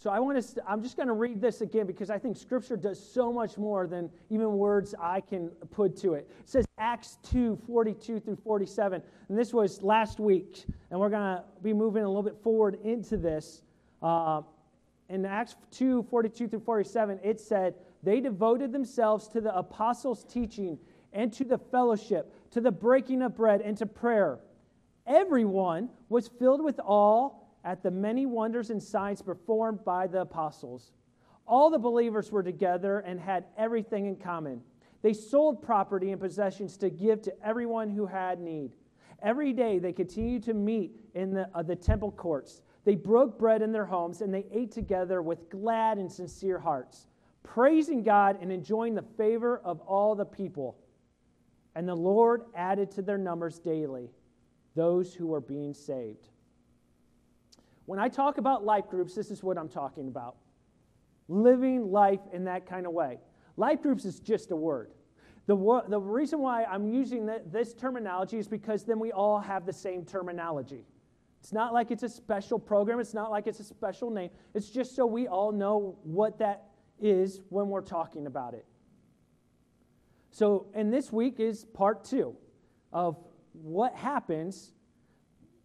So I want to, I'm just going to read this again because I think Scripture does so much more than even words I can put to it. It says Acts 2, 42 through 47. And this was last week. And we're going to be moving a little bit forward into this. Uh, in Acts 2, 42 through 47, it said, They devoted themselves to the apostles' teaching and to the fellowship, to the breaking of bread, and to prayer. Everyone was filled with awe at the many wonders and signs performed by the apostles. All the believers were together and had everything in common. They sold property and possessions to give to everyone who had need. Every day they continued to meet in the, uh, the temple courts. They broke bread in their homes and they ate together with glad and sincere hearts, praising God and enjoying the favor of all the people. And the Lord added to their numbers daily those who were being saved. When I talk about life groups, this is what I'm talking about living life in that kind of way. Life groups is just a word. The, the reason why I'm using this terminology is because then we all have the same terminology. It's not like it's a special program, it's not like it's a special name. It's just so we all know what that is when we're talking about it. So, and this week is part two of what happens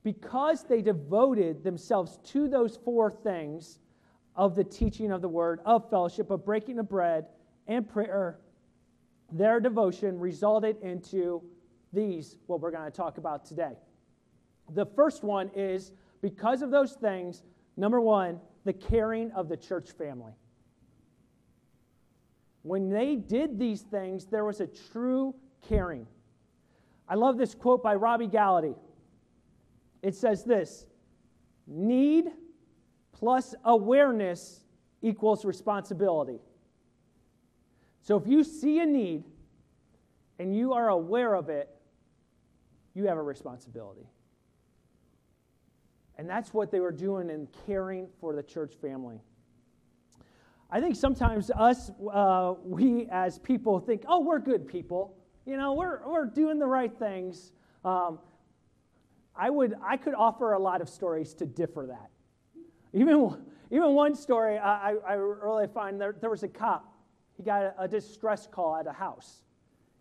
because they devoted themselves to those four things of the teaching of the word, of fellowship, of breaking of bread, and prayer, their devotion resulted into these, what we're going to talk about today. The first one is because of those things, number one, the caring of the church family. When they did these things, there was a true caring. I love this quote by Robby Gallaty. It says this need plus awareness equals responsibility. So if you see a need and you are aware of it, you have a responsibility. And that's what they were doing in caring for the church family. I think sometimes us, uh, we as people think, oh, we're good people. You know, we're, we're doing the right things. Um, I, would, I could offer a lot of stories to differ that. Even, even one story I, I really find there, there was a cop. He got a, a distress call at a house.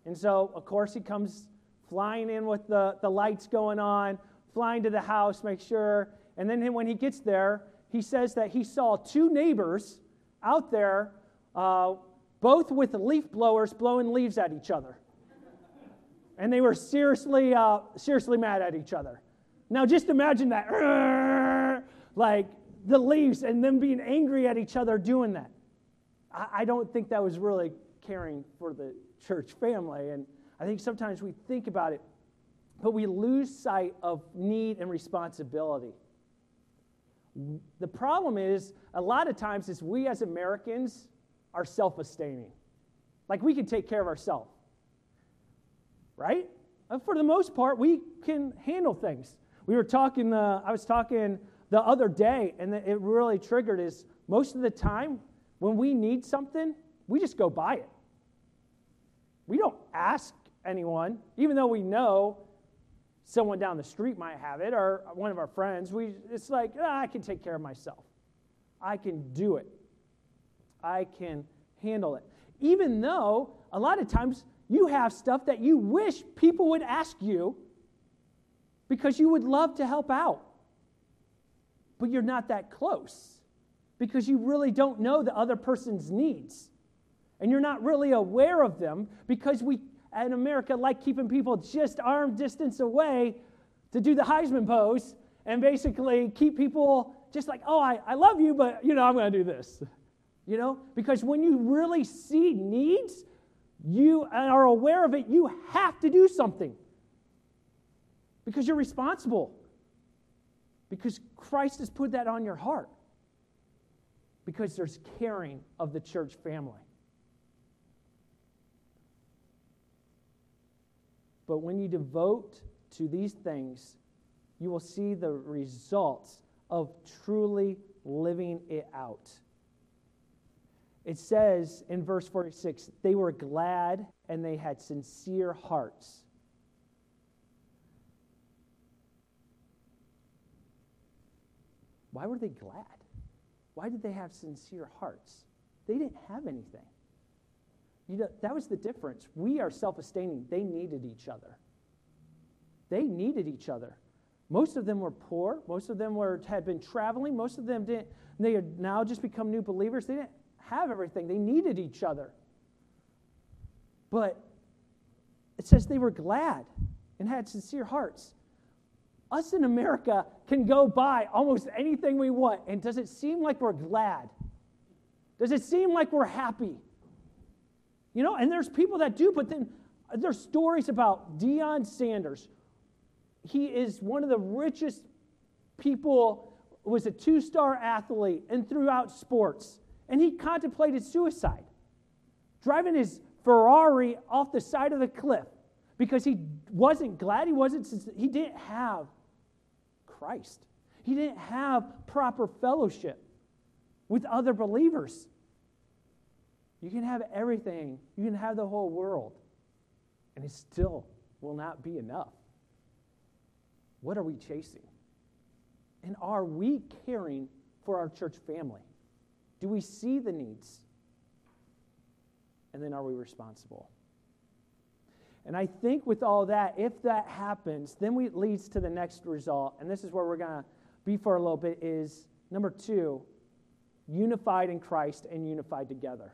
And so, of course, he comes flying in with the, the lights going on, flying to the house, make sure. And then when he gets there, he says that he saw two neighbors out there, uh, both with leaf blowers blowing leaves at each other. And they were seriously, uh, seriously mad at each other. Now, just imagine that, like the leaves and them being angry at each other doing that. I, don't think that was really caring for the church family. And I think sometimes we think about it, but we lose sight of need and responsibility. The problem is, a lot of times, is we as Americans are self sustaining. Like we can take care of ourselves, right? For the most part, we can handle things. We were talking, uh, I was talking the other day, and it really triggered is most of the time when we need something, we just go buy it. We don't ask anyone, even though we know someone down the street might have it or one of our friends. We, it's like, ah, I can take care of myself. I can do it. I can handle it. Even though a lot of times you have stuff that you wish people would ask you because you would love to help out. But you're not that close because you really don't know the other person's needs. And you're not really aware of them because we in America like keeping people just arm distance away to do the Heisman pose and basically keep people just like, oh, I, I love you, but you know, I'm going to do this. You know, because when you really see needs, you are aware of it, you have to do something. Because you're responsible. Because Christ has put that on your heart. Because there's caring of the church family. But when you devote to these things, you will see the results of truly living it out. It says in verse 46 they were glad and they had sincere hearts. Why were they glad? Why did they have sincere hearts? They didn't have anything. You know, that was the difference. We are self sustaining. They needed each other. They needed each other. Most of them were poor. Most of them were, had been traveling. Most of them didn't. They had now just become new believers. They didn't have everything. They needed each other. But it says they were glad and had sincere hearts. Us in America can go buy almost anything we want, and does it seem like we're glad? Does it seem like we're happy? You know, and there's people that do, but then there's stories about Deion Sanders. He is one of the richest people, was a two star athlete and throughout sports. And he contemplated suicide, driving his Ferrari off the side of the cliff because he wasn't glad, he wasn't, he didn't have Christ. He didn't have proper fellowship with other believers. You can have everything, you can have the whole world, and it still will not be enough. What are we chasing? And are we caring for our church family? Do we see the needs? And then are we responsible? And I think with all that, if that happens, then it leads to the next result. And this is where we're going to be for a little bit is number two, unified in Christ and unified together.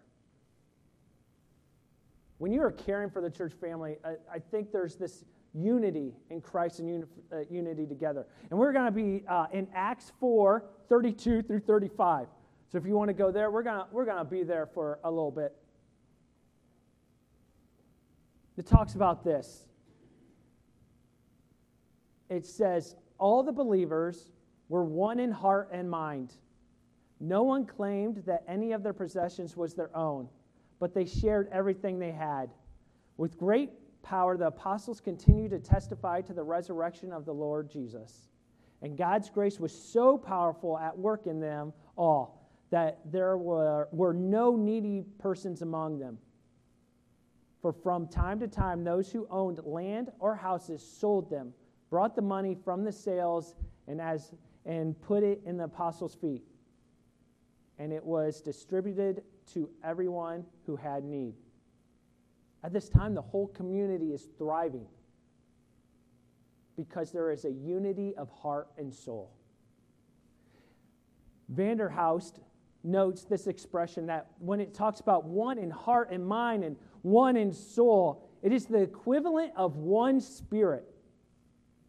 When you are caring for the church family, I, I think there's this unity in Christ and uni, uh, unity together. And we're going to be uh, in Acts 4 32 through 35. So if you want to go there, we're going we're going to be there for a little bit. It talks about this. It says, All the believers were one in heart and mind. No one claimed that any of their possessions was their own but they shared everything they had. With great power, the apostles continued to testify to the resurrection of the Lord Jesus. And God's grace was so powerful at work in them all that there were, were no needy persons among them. For from time to time, those who owned land or houses sold them, brought the money from the sales, and, as, and put it in the apostles' feet. And it was distributed to everyone who had need. At this time, the whole community is thriving because there is a unity of heart and soul. Vanderhoust notes this expression that when it talks about one in heart and mind and one in soul, it is the equivalent of one spirit.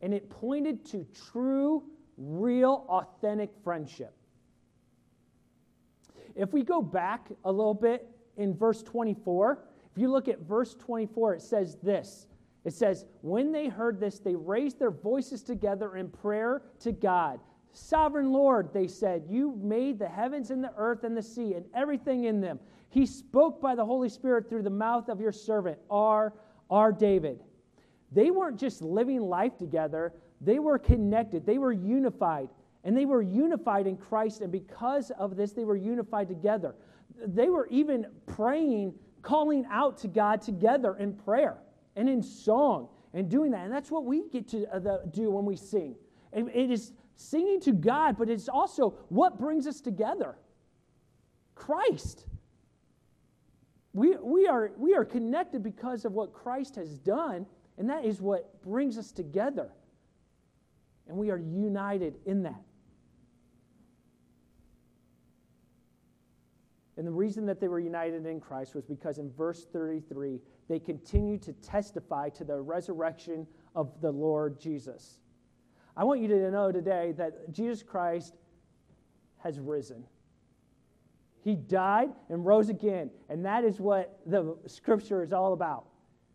And it pointed to true, real, authentic friendship. If we go back a little bit in verse 24, if you look at verse 24, it says this. It says, When they heard this, they raised their voices together in prayer to God. Sovereign Lord, they said, You made the heavens and the earth and the sea and everything in them. He spoke by the Holy Spirit through the mouth of your servant, our, our David. They weren't just living life together, they were connected, they were unified. And they were unified in Christ, and because of this, they were unified together. They were even praying, calling out to God together in prayer and in song and doing that. And that's what we get to uh, do when we sing. it is singing to God, but it's also what brings us together Christ. We, we, are, we are connected because of what Christ has done, and that is what brings us together. And we are united in that. And the reason that they were united in Christ was because in verse 33, they continued to testify to the resurrection of the Lord Jesus. I want you to know today that Jesus Christ has risen. He died and rose again, and that is what the scripture is all about.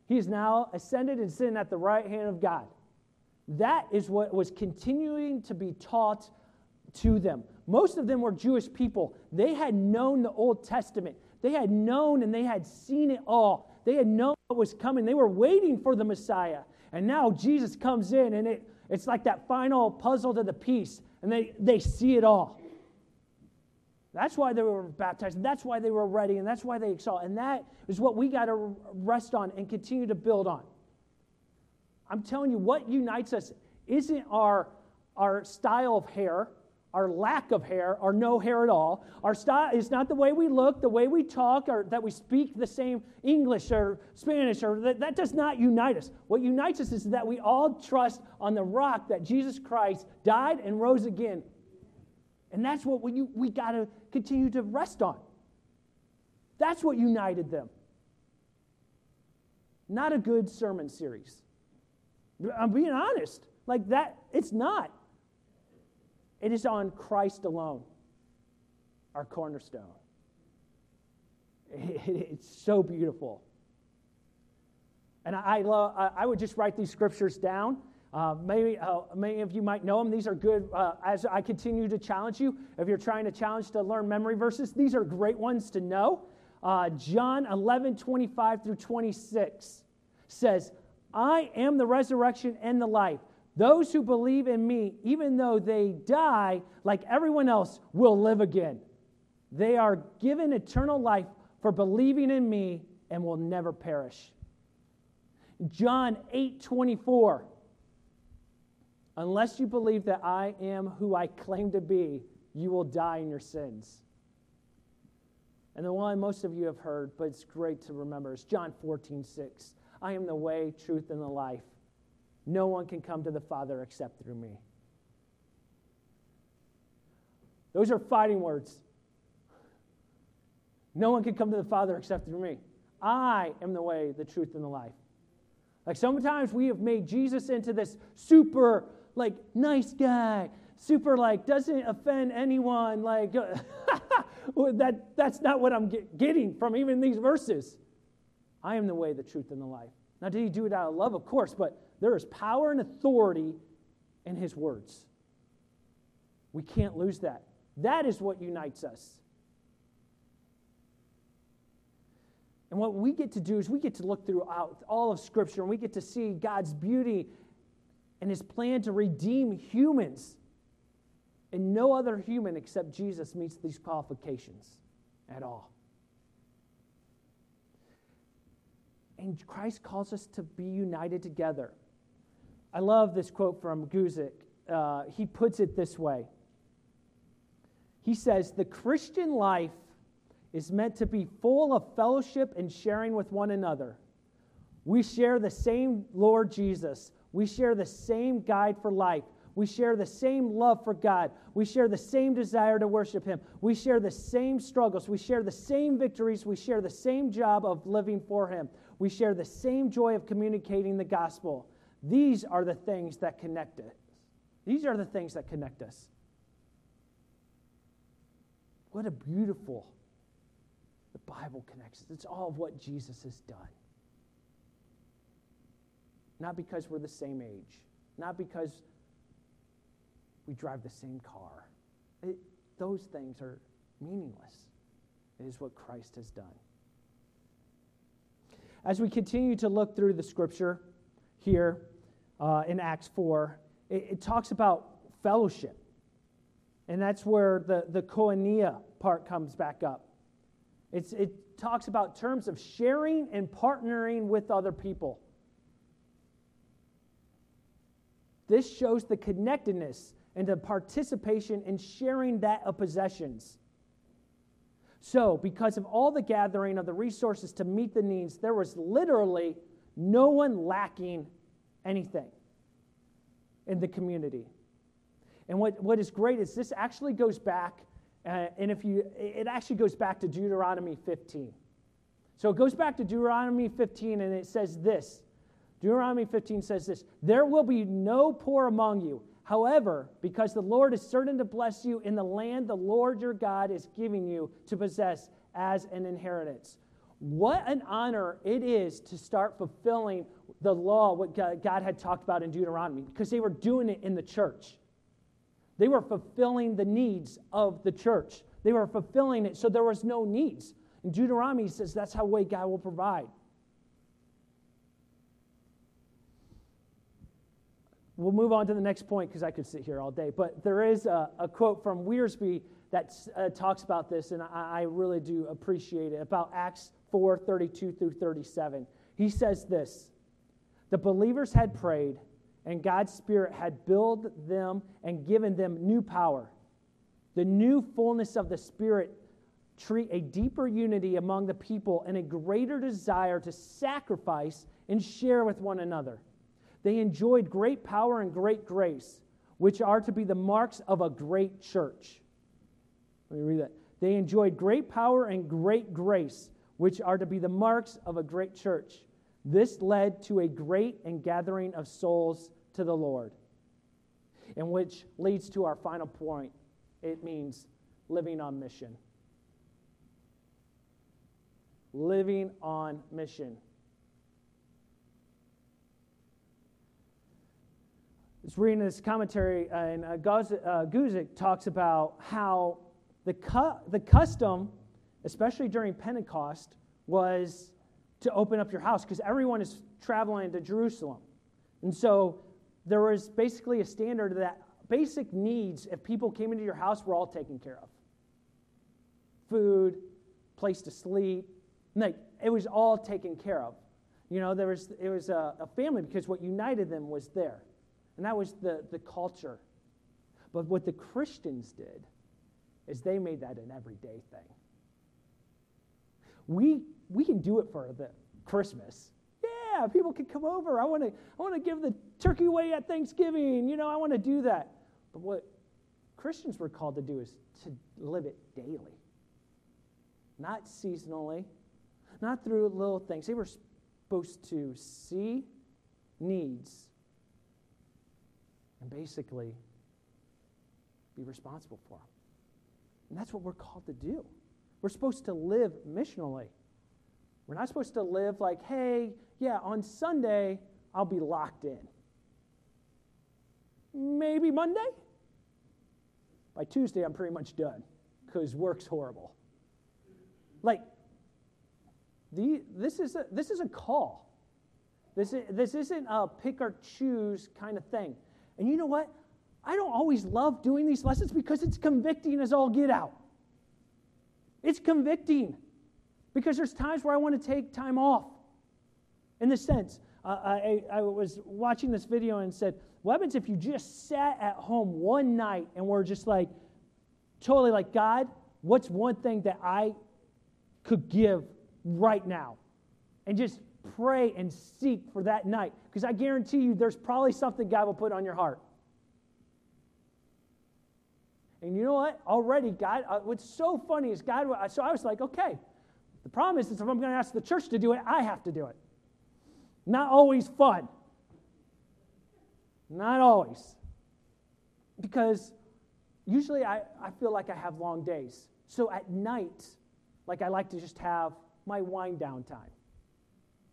He is now ascended and sitting at the right hand of God. That is what was continuing to be taught to them. Most of them were Jewish people. They had known the Old Testament, they had known and they had seen it all. They had known what was coming. They were waiting for the Messiah. And now Jesus comes in, and it, it's like that final puzzle to the piece, and they, they see it all. That's why they were baptized, and that's why they were ready, and that's why they excel. And that is what we got to rest on and continue to build on. I'm telling you, what unites us isn't our, our style of hair, our lack of hair, or no hair at all. Our style is not the way we look, the way we talk, or that we speak the same English or Spanish, or that, that does not unite us. What unites us is that we all trust on the rock that Jesus Christ died and rose again. And that's what we, we got to continue to rest on. That's what united them. Not a good sermon series. I'm being honest. Like that, it's not. It is on Christ alone, our cornerstone. It's so beautiful. And I, love, I would just write these scriptures down. Uh, maybe uh, many of you might know them. These are good uh, as I continue to challenge you. If you're trying to challenge to learn memory verses, these are great ones to know. Uh, John 11, 25 through 26 says, I am the resurrection and the life. Those who believe in me, even though they die, like everyone else, will live again. They are given eternal life for believing in me and will never perish. John 8 24. Unless you believe that I am who I claim to be, you will die in your sins. And the one most of you have heard, but it's great to remember, is John 14 6. I am the way, truth, and the life. No one can come to the Father except through me. Those are fighting words. No one can come to the Father except through me. I am the way, the truth, and the life. Like sometimes we have made Jesus into this super, like, nice guy, super, like, doesn't offend anyone. Like, that, that's not what I'm get, getting from even these verses. I am the way, the truth, and the life. Now, did he do it out of love? Of course, but there is power and authority in his words. We can't lose that. That is what unites us. And what we get to do is we get to look throughout all of Scripture and we get to see God's beauty and his plan to redeem humans. And no other human except Jesus meets these qualifications at all. And Christ calls us to be united together. I love this quote from Guzik. Uh, he puts it this way He says, The Christian life is meant to be full of fellowship and sharing with one another. We share the same Lord Jesus, we share the same guide for life. We share the same love for God. We share the same desire to worship Him. We share the same struggles. We share the same victories. We share the same job of living for Him. We share the same joy of communicating the gospel. These are the things that connect us. These are the things that connect us. What a beautiful the Bible connects. It's all of what Jesus has done. Not because we're the same age, not because we drive the same car. It, those things are meaningless. It is what Christ has done. As we continue to look through the scripture here uh, in Acts 4, it, it, talks about fellowship. And that's where the, the koinonia part comes back up. It's, it talks about terms of sharing and partnering with other people. This shows the connectedness and the participation in sharing that of possessions. So, because of all the gathering of the resources to meet the needs, there was literally no one lacking anything in the community. And what, what is great is this actually goes back, uh, and if you, it actually goes back to Deuteronomy 15. So it goes back to Deuteronomy 15, and it says this Deuteronomy 15 says this There will be no poor among you. However, because the Lord is certain to bless you in the land the Lord your God is giving you to possess as an inheritance. What an honor it is to start fulfilling the law, what God had talked about in Deuteronomy, because they were doing it in the church. They were fulfilling the needs of the church. They were fulfilling it so there was no needs. In Deuteronomy, says that's how way God will provide. We'll move on to the next point because I could sit here all day. But there is a, a quote from Wiersbe that uh, talks about this, and I, I, really do appreciate it about Acts 4 32 through 37. He says this The believers had prayed, and God's Spirit had built them and given them new power. The new fullness of the Spirit treat a deeper unity among the people and a greater desire to sacrifice and share with one another. They enjoyed great power and great grace, which are to be the marks of a great church. Let me read that. They enjoyed great power and great grace, which are to be the marks of a great church. This led to a great and gathering of souls to the Lord. And which leads to our final point. It means living on mission. Living on mission. Was reading this commentary, uh, and uh, uh, Guzik talks about how the, cu- the custom, especially during Pentecost, was to open up your house because everyone is traveling to Jerusalem. And so there was basically a standard that basic needs, if people came into your house, were all taken care of food, place to sleep. Like, it was all taken care of. You know, there was, it was a, a family because what united them was there. And that was the, the culture. But what the Christians did is they made that an everyday thing. We, we can do it for the Christmas. Yeah, people can come over. I want to I want to give the turkey away at Thanksgiving. You know, I want to do that. But what Christians were called to do is to live it daily. Not seasonally, not through little things. They were supposed to see needs and basically be responsible for them. And that's what we're called to do. We're supposed to live missionally. We're not supposed to live like, hey, yeah, on Sunday, I'll be locked in. Maybe Monday? By Tuesday, I'm pretty much done because work's horrible. Like, the, this, is a, this is a call. This, is, this isn't a pick or choose kind of thing. And you know what? I don't always love doing these lessons because it's convicting as all get out. It's convicting because there's times where I want to take time off. In the sense, uh, I, I was watching this video and said, what happens if you just sat at home one night and were just like, totally like, God, what's one thing that I could give right now? And just pray and seek for that night. Because I guarantee you, there's probably something God will put on your heart. And you know what? Already, God, uh, what's so funny is God, so I was like, okay. The problem is, is if I'm going to ask the church to do it, I have to do it. Not always fun. Not always. Because usually I, I feel like I have long days. So at night, like I like to just have my wind down time.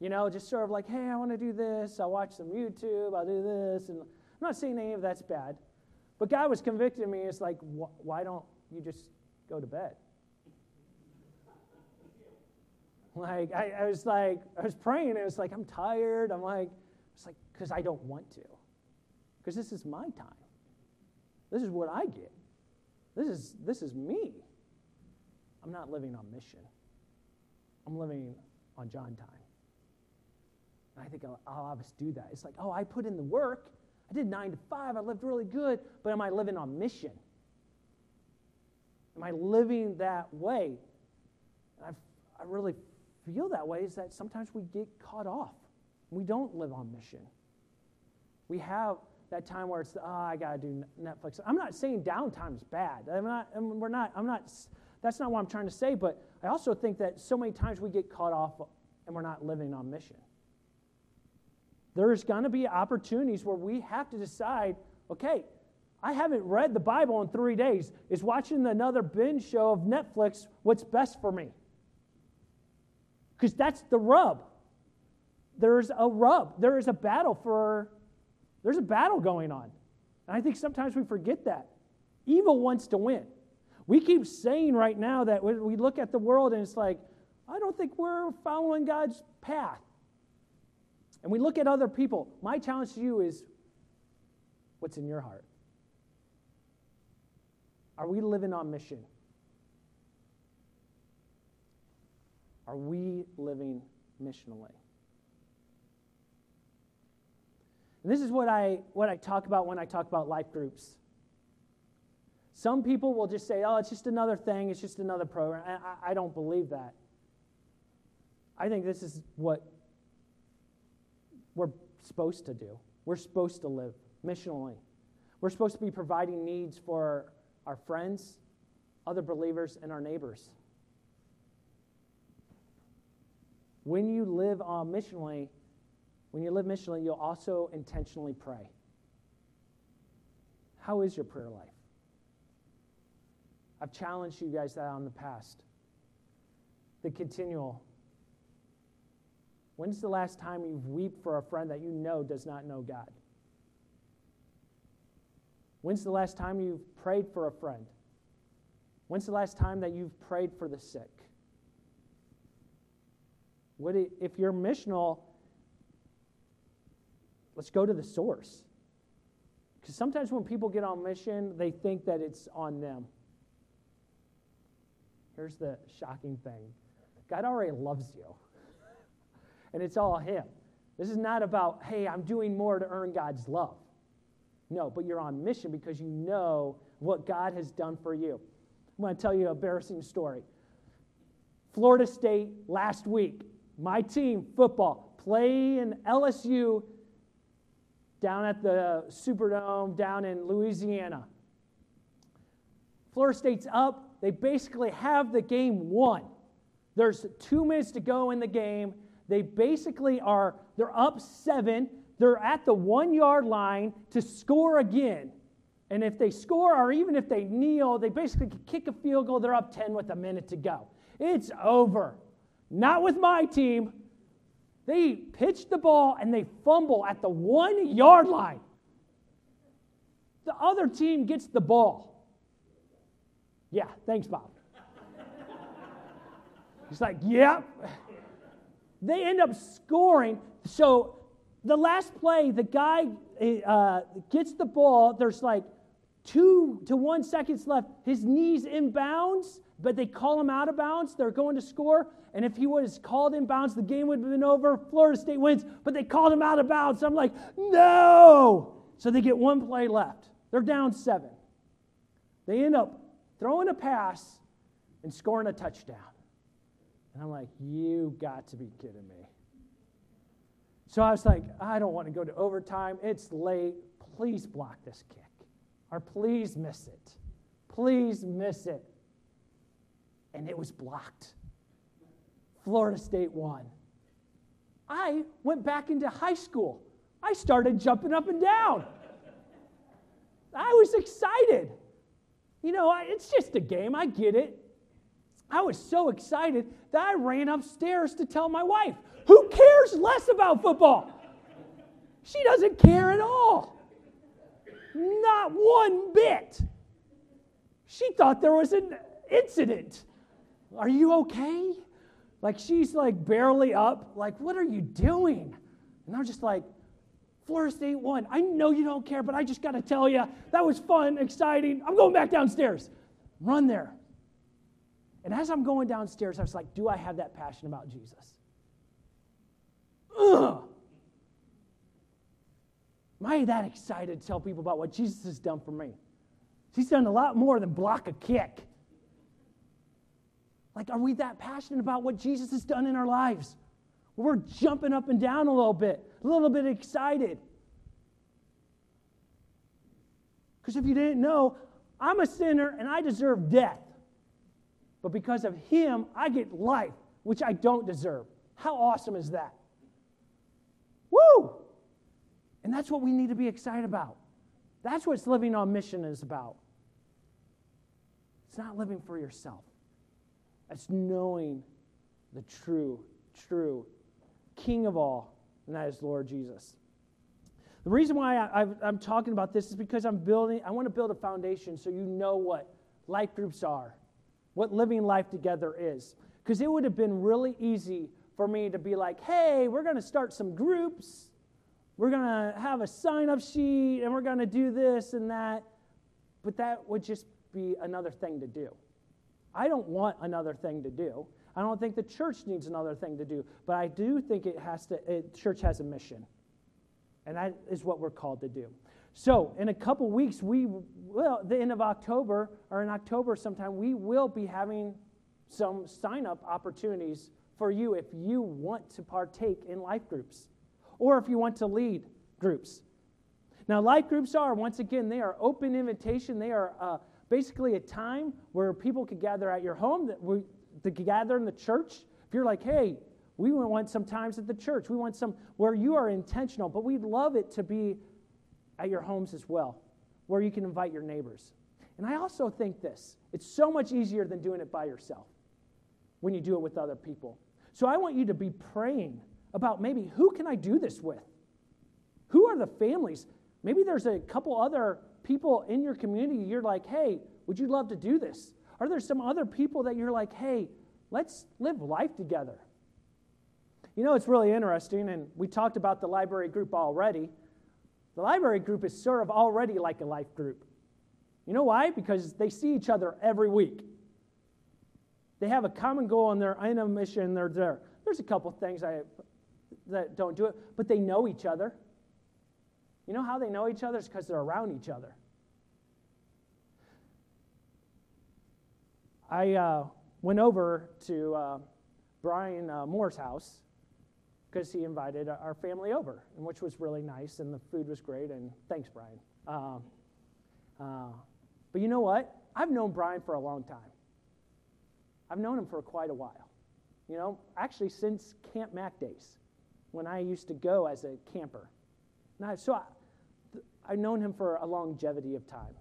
You know, just sort of like, hey, I want to do this. I'll watch some YouTube. I'll do this. And I'm not saying any of that's bad. But God was convicting me. It's like, wh- why don't you just go to bed? Like, I, I, was like, I was praying, and it was like, I'm tired. I'm like, it's like, because I don't want to. Because this is my time. This is what I get. This is, this is me. I'm not living on mission. I'm living on John time. And I think a lot of us do that. It's like, oh, I put in the work. I did nine to five. I lived really good, but am I living on mission? Am I living that way? And I, I really feel that way is that sometimes we get caught off. We don't live on mission. We have that time where it's, oh, I got to do Netflix. I'm not saying downtime is bad. I'm not, I'm, we're not, I'm not, that's not what I'm trying to say, but I also think that so many times we get caught off and we're not living on mission. There's going to be opportunities where we have to decide okay, I haven't read the Bible in three days. Is watching another binge show of Netflix what's best for me? Because that's the rub. There's a rub. There is a battle for, there's a battle going on. And I think sometimes we forget that. Evil wants to win. We keep saying right now that we look at the world and it's like, I don't think we're following God's path and we look at other people, my challenge to you is what's in your heart? Are we living on mission? Are we living missionally? And this is what I, what I talk about when I talk about life groups. Some people will just say, oh, it's just another thing, it's just another program. I, I don't believe that. I think this is what we're supposed to do. We're supposed to live missionally. We're supposed to be providing needs for our friends, other believers, and our neighbors. When you live uh, missionally, when you live missionally, you'll also intentionally pray. How is your prayer life? I've challenged you guys that on the past. The continual. When's the last time you've wept for a friend that you know does not know God? When's the last time you've prayed for a friend? When's the last time that you've prayed for the sick? What if you're missional, let's go to the source. Because sometimes when people get on mission, they think that it's on them. Here's the shocking thing God already loves you, and it's all Him. This is not about, hey, I'm doing more to earn God's love. No, but you're on mission because you know what God has done for you. I'm going to tell you an embarrassing story. Florida State last week, my team, football, play in LSU down at the Superdome down in Louisiana. Florida State's up. They basically have the game won. There's two minutes to go in the game. They basically are, they're up seven. They're at the one yard line to score again. And if they score, or even if they kneel, they basically kick a field goal. They're up 10 with a minute to go. It's over. Not with my team. They pitch the ball and they fumble at the one yard line. The other team gets the ball. Yeah, thanks, Bob. He's like, yep. Yeah. They end up scoring. So the last play, the guy uh, gets the ball. There's like two to one seconds left. His knees inbounds, but they call him out of bounds. They're going to score. And if he was called in bounds, the game would have been over. Florida State wins, but they called him out of bounds. I'm like, no. So they get one play left. They're down seven. They end up throwing a pass and scoring a touchdown. I'm like, you got to be kidding me. So I was like, I don't want to go to overtime. It's late. Please block this kick. Or please miss it. Please miss it. And it was blocked. Florida State won. I went back into high school. I started jumping up and down. I was excited. You know, it's just a game. I get it. I was so excited that I ran upstairs to tell my wife, who cares less about football? She doesn't care at all. Not one bit. She thought there was an incident. Are you okay? Like she's like barely up. Like, what are you doing? And I'm just like, Florida State won. I know you don't care, but I just got to tell you, that was fun, exciting. I'm going back downstairs. Run there. And as I'm going downstairs, I was like, do I have that passion about Jesus? Ugh. Am I that excited to tell people about what Jesus has done for me? He's done a lot more than block a kick. Like, are we that passionate about what Jesus has done in our lives? We're jumping up and down a little bit, a little bit excited. Because if you didn't know, I'm a sinner and I deserve death. But because of him, I get life, which I don't deserve. How awesome is that? Woo! And that's what we need to be excited about. That's what living on mission is about. It's not living for yourself. It's knowing the true, true King of all, and that is Lord Jesus. The reason why I, am talking about this is because I'm building, I want to build a foundation so you know what life groups are, what living life together is. Because it would have been really easy for me to be like, hey, we're going to start some groups. We're going to have a sign up sheet and we're going to do this and that. But that would just be another thing to do. I don't want another thing to do. I don't think the church needs another thing to do, but I do think it has to. Church has a mission, and that is what we're called to do. So, in a couple weeks, we will, the end of October, or in October sometime, we will be having some sign up opportunities for you if you want to partake in life groups or if you want to lead groups. Now, life groups are, once again, they are open invitation. They are uh, basically a time where people could gather at your home, that we, to gather in the church. If you're like, hey, we want some times at the church, we want some where you are intentional, but we'd love it to be at your homes as well, where you can invite your neighbors. And I also think this it's so much easier than doing it by yourself when you do it with other people. So I want you to be praying about maybe who can I do this with? Who are the families? Maybe there's a couple other people in your community you're like, hey, would you love to do this? Are there some other people that you're like, hey, let's live life together? You know, it's really interesting, and we talked about the library group already. The library group is sort of already like a life group. You know why? Because they see each other every week. They have a common goal and they're in a mission, they're there. There's a couple things I, that don't do it, but they know each other. You know how they know each other? It's because they're around each other. I uh, went over to uh, Brian uh, Moore's house because he invited our family over, which was really nice, and the food was great. And thanks, Brian. Um, uh, but you know what? I've known Brian for a long time. I've known him for quite a while. You know, actually since Camp Mac days, when I used to go as a camper. Now, so I, I've known him for a longevity of time.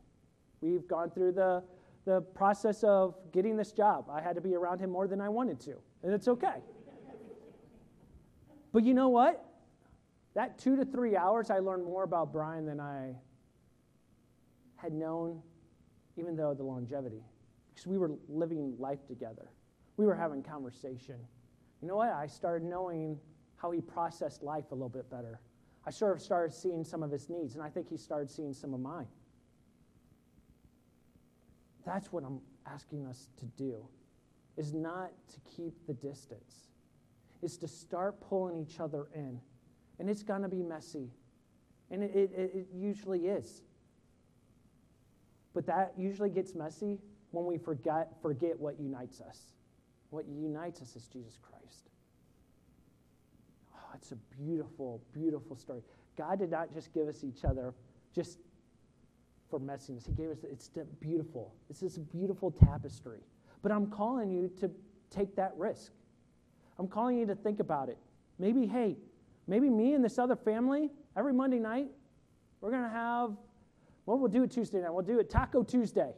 We've gone through the, the process of getting this job. I had to be around him more than I wanted to, and it's okay. But you know what? That two to three hours, I learned more about Brian than I had known, even though the longevity, because we were living life together. We were having conversation. You know what? I started knowing how he processed life a little bit better. I sort of started seeing some of his needs, and I think he started seeing some of mine. That's what I'm asking us to do, is not to keep the distance, is to start pulling each other in. And it's going to be messy, and it, it, it usually is. But that usually gets messy when we forget, forget what unites us. What unites us is Jesus Christ. Oh, it's a beautiful, beautiful story. God did not just give us each other just for messiness. He gave us, it's beautiful. It's this beautiful tapestry. But I'm calling you to take that risk. I'm calling you to think about it. Maybe, hey, maybe me and this other family, every Monday night, we're going to have, well, we'll do it Tuesday night. We'll do it Taco Tuesday.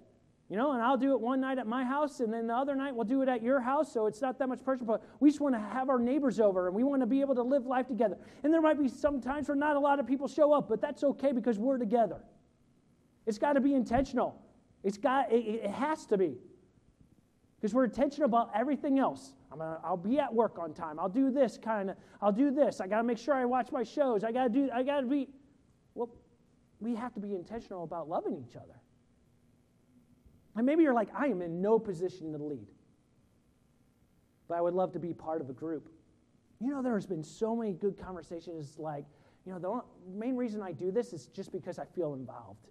You know, and I'll do it one night at my house, and then the other night we'll do it at your house, so it's not that much pressure. But we just want to have our neighbors over, and we want to be able to live life together. And there might be some times where not a lot of people show up, but that's okay because we're together. It's got to be intentional. It's got, it, it has to be. Because we're intentional about everything else. I'm gonna, I'll be at work on time. I'll do this kind of, I'll do this. I got to make sure I watch my shows. I got to do, I got to be, well, we have to be intentional about loving each other. And maybe you're like, I am in no position to lead, but I would love to be part of a group. You know, there's been so many good conversations like, you know, the main reason I do this is just because I feel involved.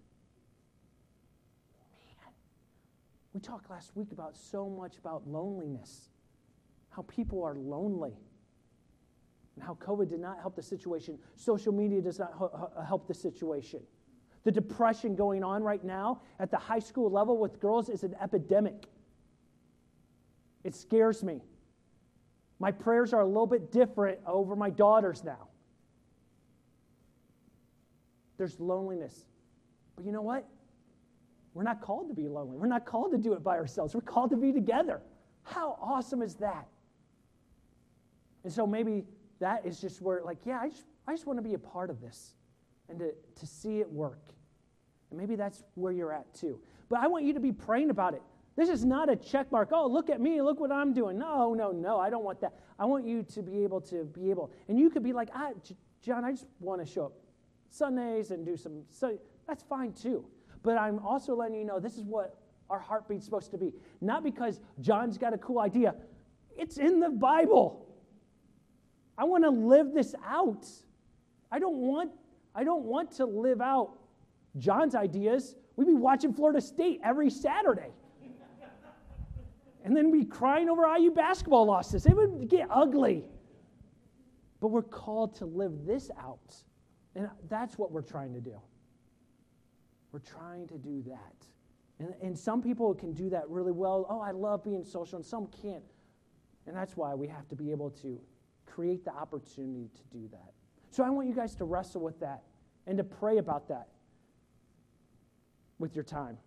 We talked last week about so much about loneliness, how people are lonely, and how COVID did not help the situation. Social media does not help the situation. The depression going on right now at the high school level with girls is an epidemic. It scares me. My prayers are a little bit different over my daughters now. There's loneliness. But you know what? We're not called to be lonely. We're not called to do it by ourselves. We're called to be together. How awesome is that? And so maybe that is just where, like, yeah, I just, I just want to be a part of this and to, to see it work. And maybe that's where you're at too. But I want you to be praying about it. This is not a check mark. Oh, look at me. Look what I'm doing. No, no, no. I don't want that. I want you to be able to be able. And you could be like, ah, John, I just want to show up Sundays and do some. So that's fine too. But I'm also letting you know this is what our heartbeat's supposed to be. Not because John's got a cool idea, it's in the Bible. I want to live this out. I don't want I don't want to live out John's ideas, we'd be watching Florida State every Saturday. and then be crying over IU basketball losses. It would get ugly. But we're called to live this out. And that's what we're trying to do. We're trying to do that. And, and some people can do that really well. Oh, I love being social, and some can't. And that's why we have to be able to create the opportunity to do that. So I want you guys to wrestle with that and to pray about that with your time.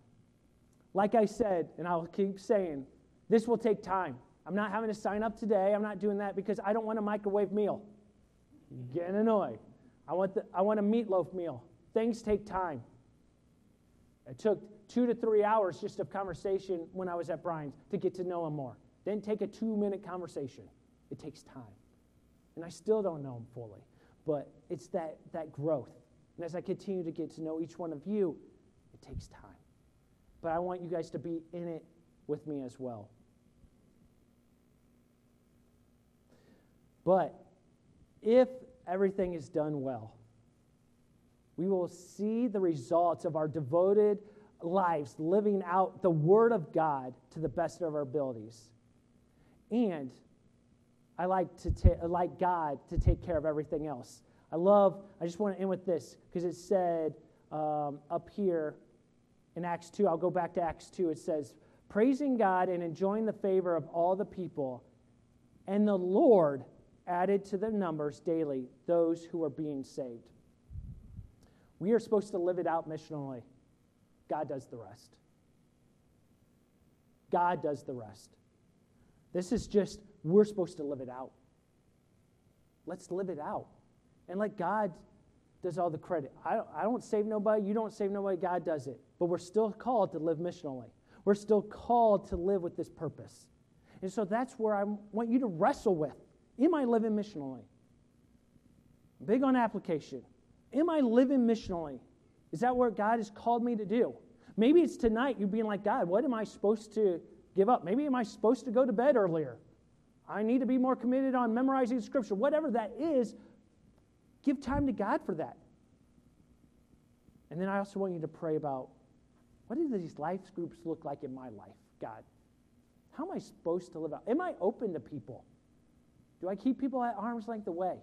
Like I said, and I'll keep saying, this will take time. I'm not having to sign up today. I'm not doing that because I don't want a microwave meal. Getting annoyed. I want, the, I want a meatloaf meal. Things take time. It took two to three hours just of conversation when I was at Brian's to get to know him more. Didn't take a two minute conversation. It takes time. And I still don't know him fully, but it's that, that growth. And as I continue to get to know each one of you, it takes time. But I want you guys to be in it with me as well. But if everything is done well, we will see the results of our devoted lives living out the Word of God to the best of our abilities. And I like to ta- like God to take care of everything else. I love. I just want to end with this because it said um, up here in Acts two. I'll go back to Acts two. It says, "Praising God and enjoying the favor of all the people, and the Lord added to their numbers daily those who are being saved." We are supposed to live it out missionally. God does the rest. God does the rest. This is just, we're supposed to live it out. Let's live it out. And let God does all the credit. I, I don't save nobody, you don't save nobody, God does it. But we're still called to live missionally. We're still called to live with this purpose. And so that's where I want you to wrestle with. Am I living missionally? Big on application. Am I living missionally? Is that what God has called me to do? Maybe it's tonight You're being like, God, what am I supposed to give up? Maybe am I supposed to go to bed earlier? I need to be more committed on memorizing scripture. Whatever that is, give time to God for that. And then I also want you to pray about what do these life groups look like in my life, God? How am I supposed to live out? Am I open to people? Do I keep people at arm's length away?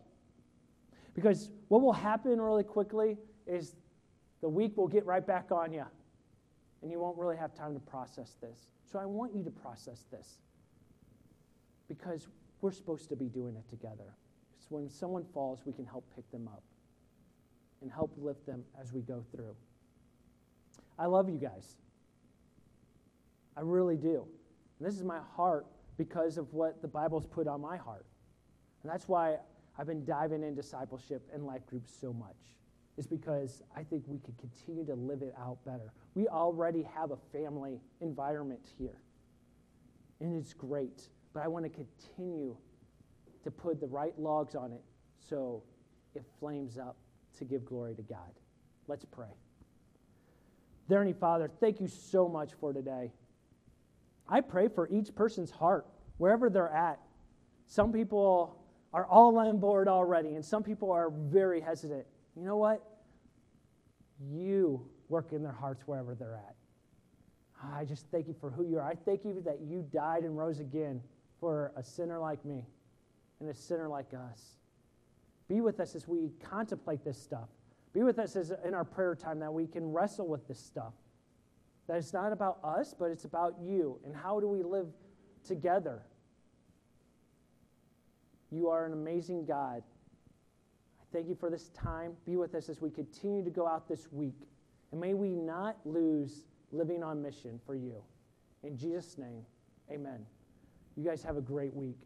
Because what will happen really quickly is the week will get right back on you, and you won't really have time to process this. So I want you to process this because we're supposed to be doing it together. So when someone falls, we can help pick them up and help lift them as we go through. I love you guys. I really do. And this is my heart because of what the Bible's put on my heart. And that's why I've been diving in discipleship and life groups so much, is because I think we could continue to live it out better. We already have a family environment here, and it's great, but I want to continue to put the right logs on it so it flames up to give glory to God. Let's pray. Dear Heavenly Father, thank you so much for today. I pray for each person's heart, wherever they're at. Some people are all on board already, and some people are very hesitant. You know what? You work in their hearts wherever they're at. I just thank you for who you are. I thank you that you died and rose again for a sinner like me and a sinner like us. Be with us as we contemplate this stuff. Be with us as in our prayer time that we can wrestle with this stuff. That it's not about us, but it's about you and how do we live together you are an amazing God. I thank you for this time. Be with us as we continue to go out this week. And may we not lose living on mission for you. In Jesus' name, amen. You guys have a great week.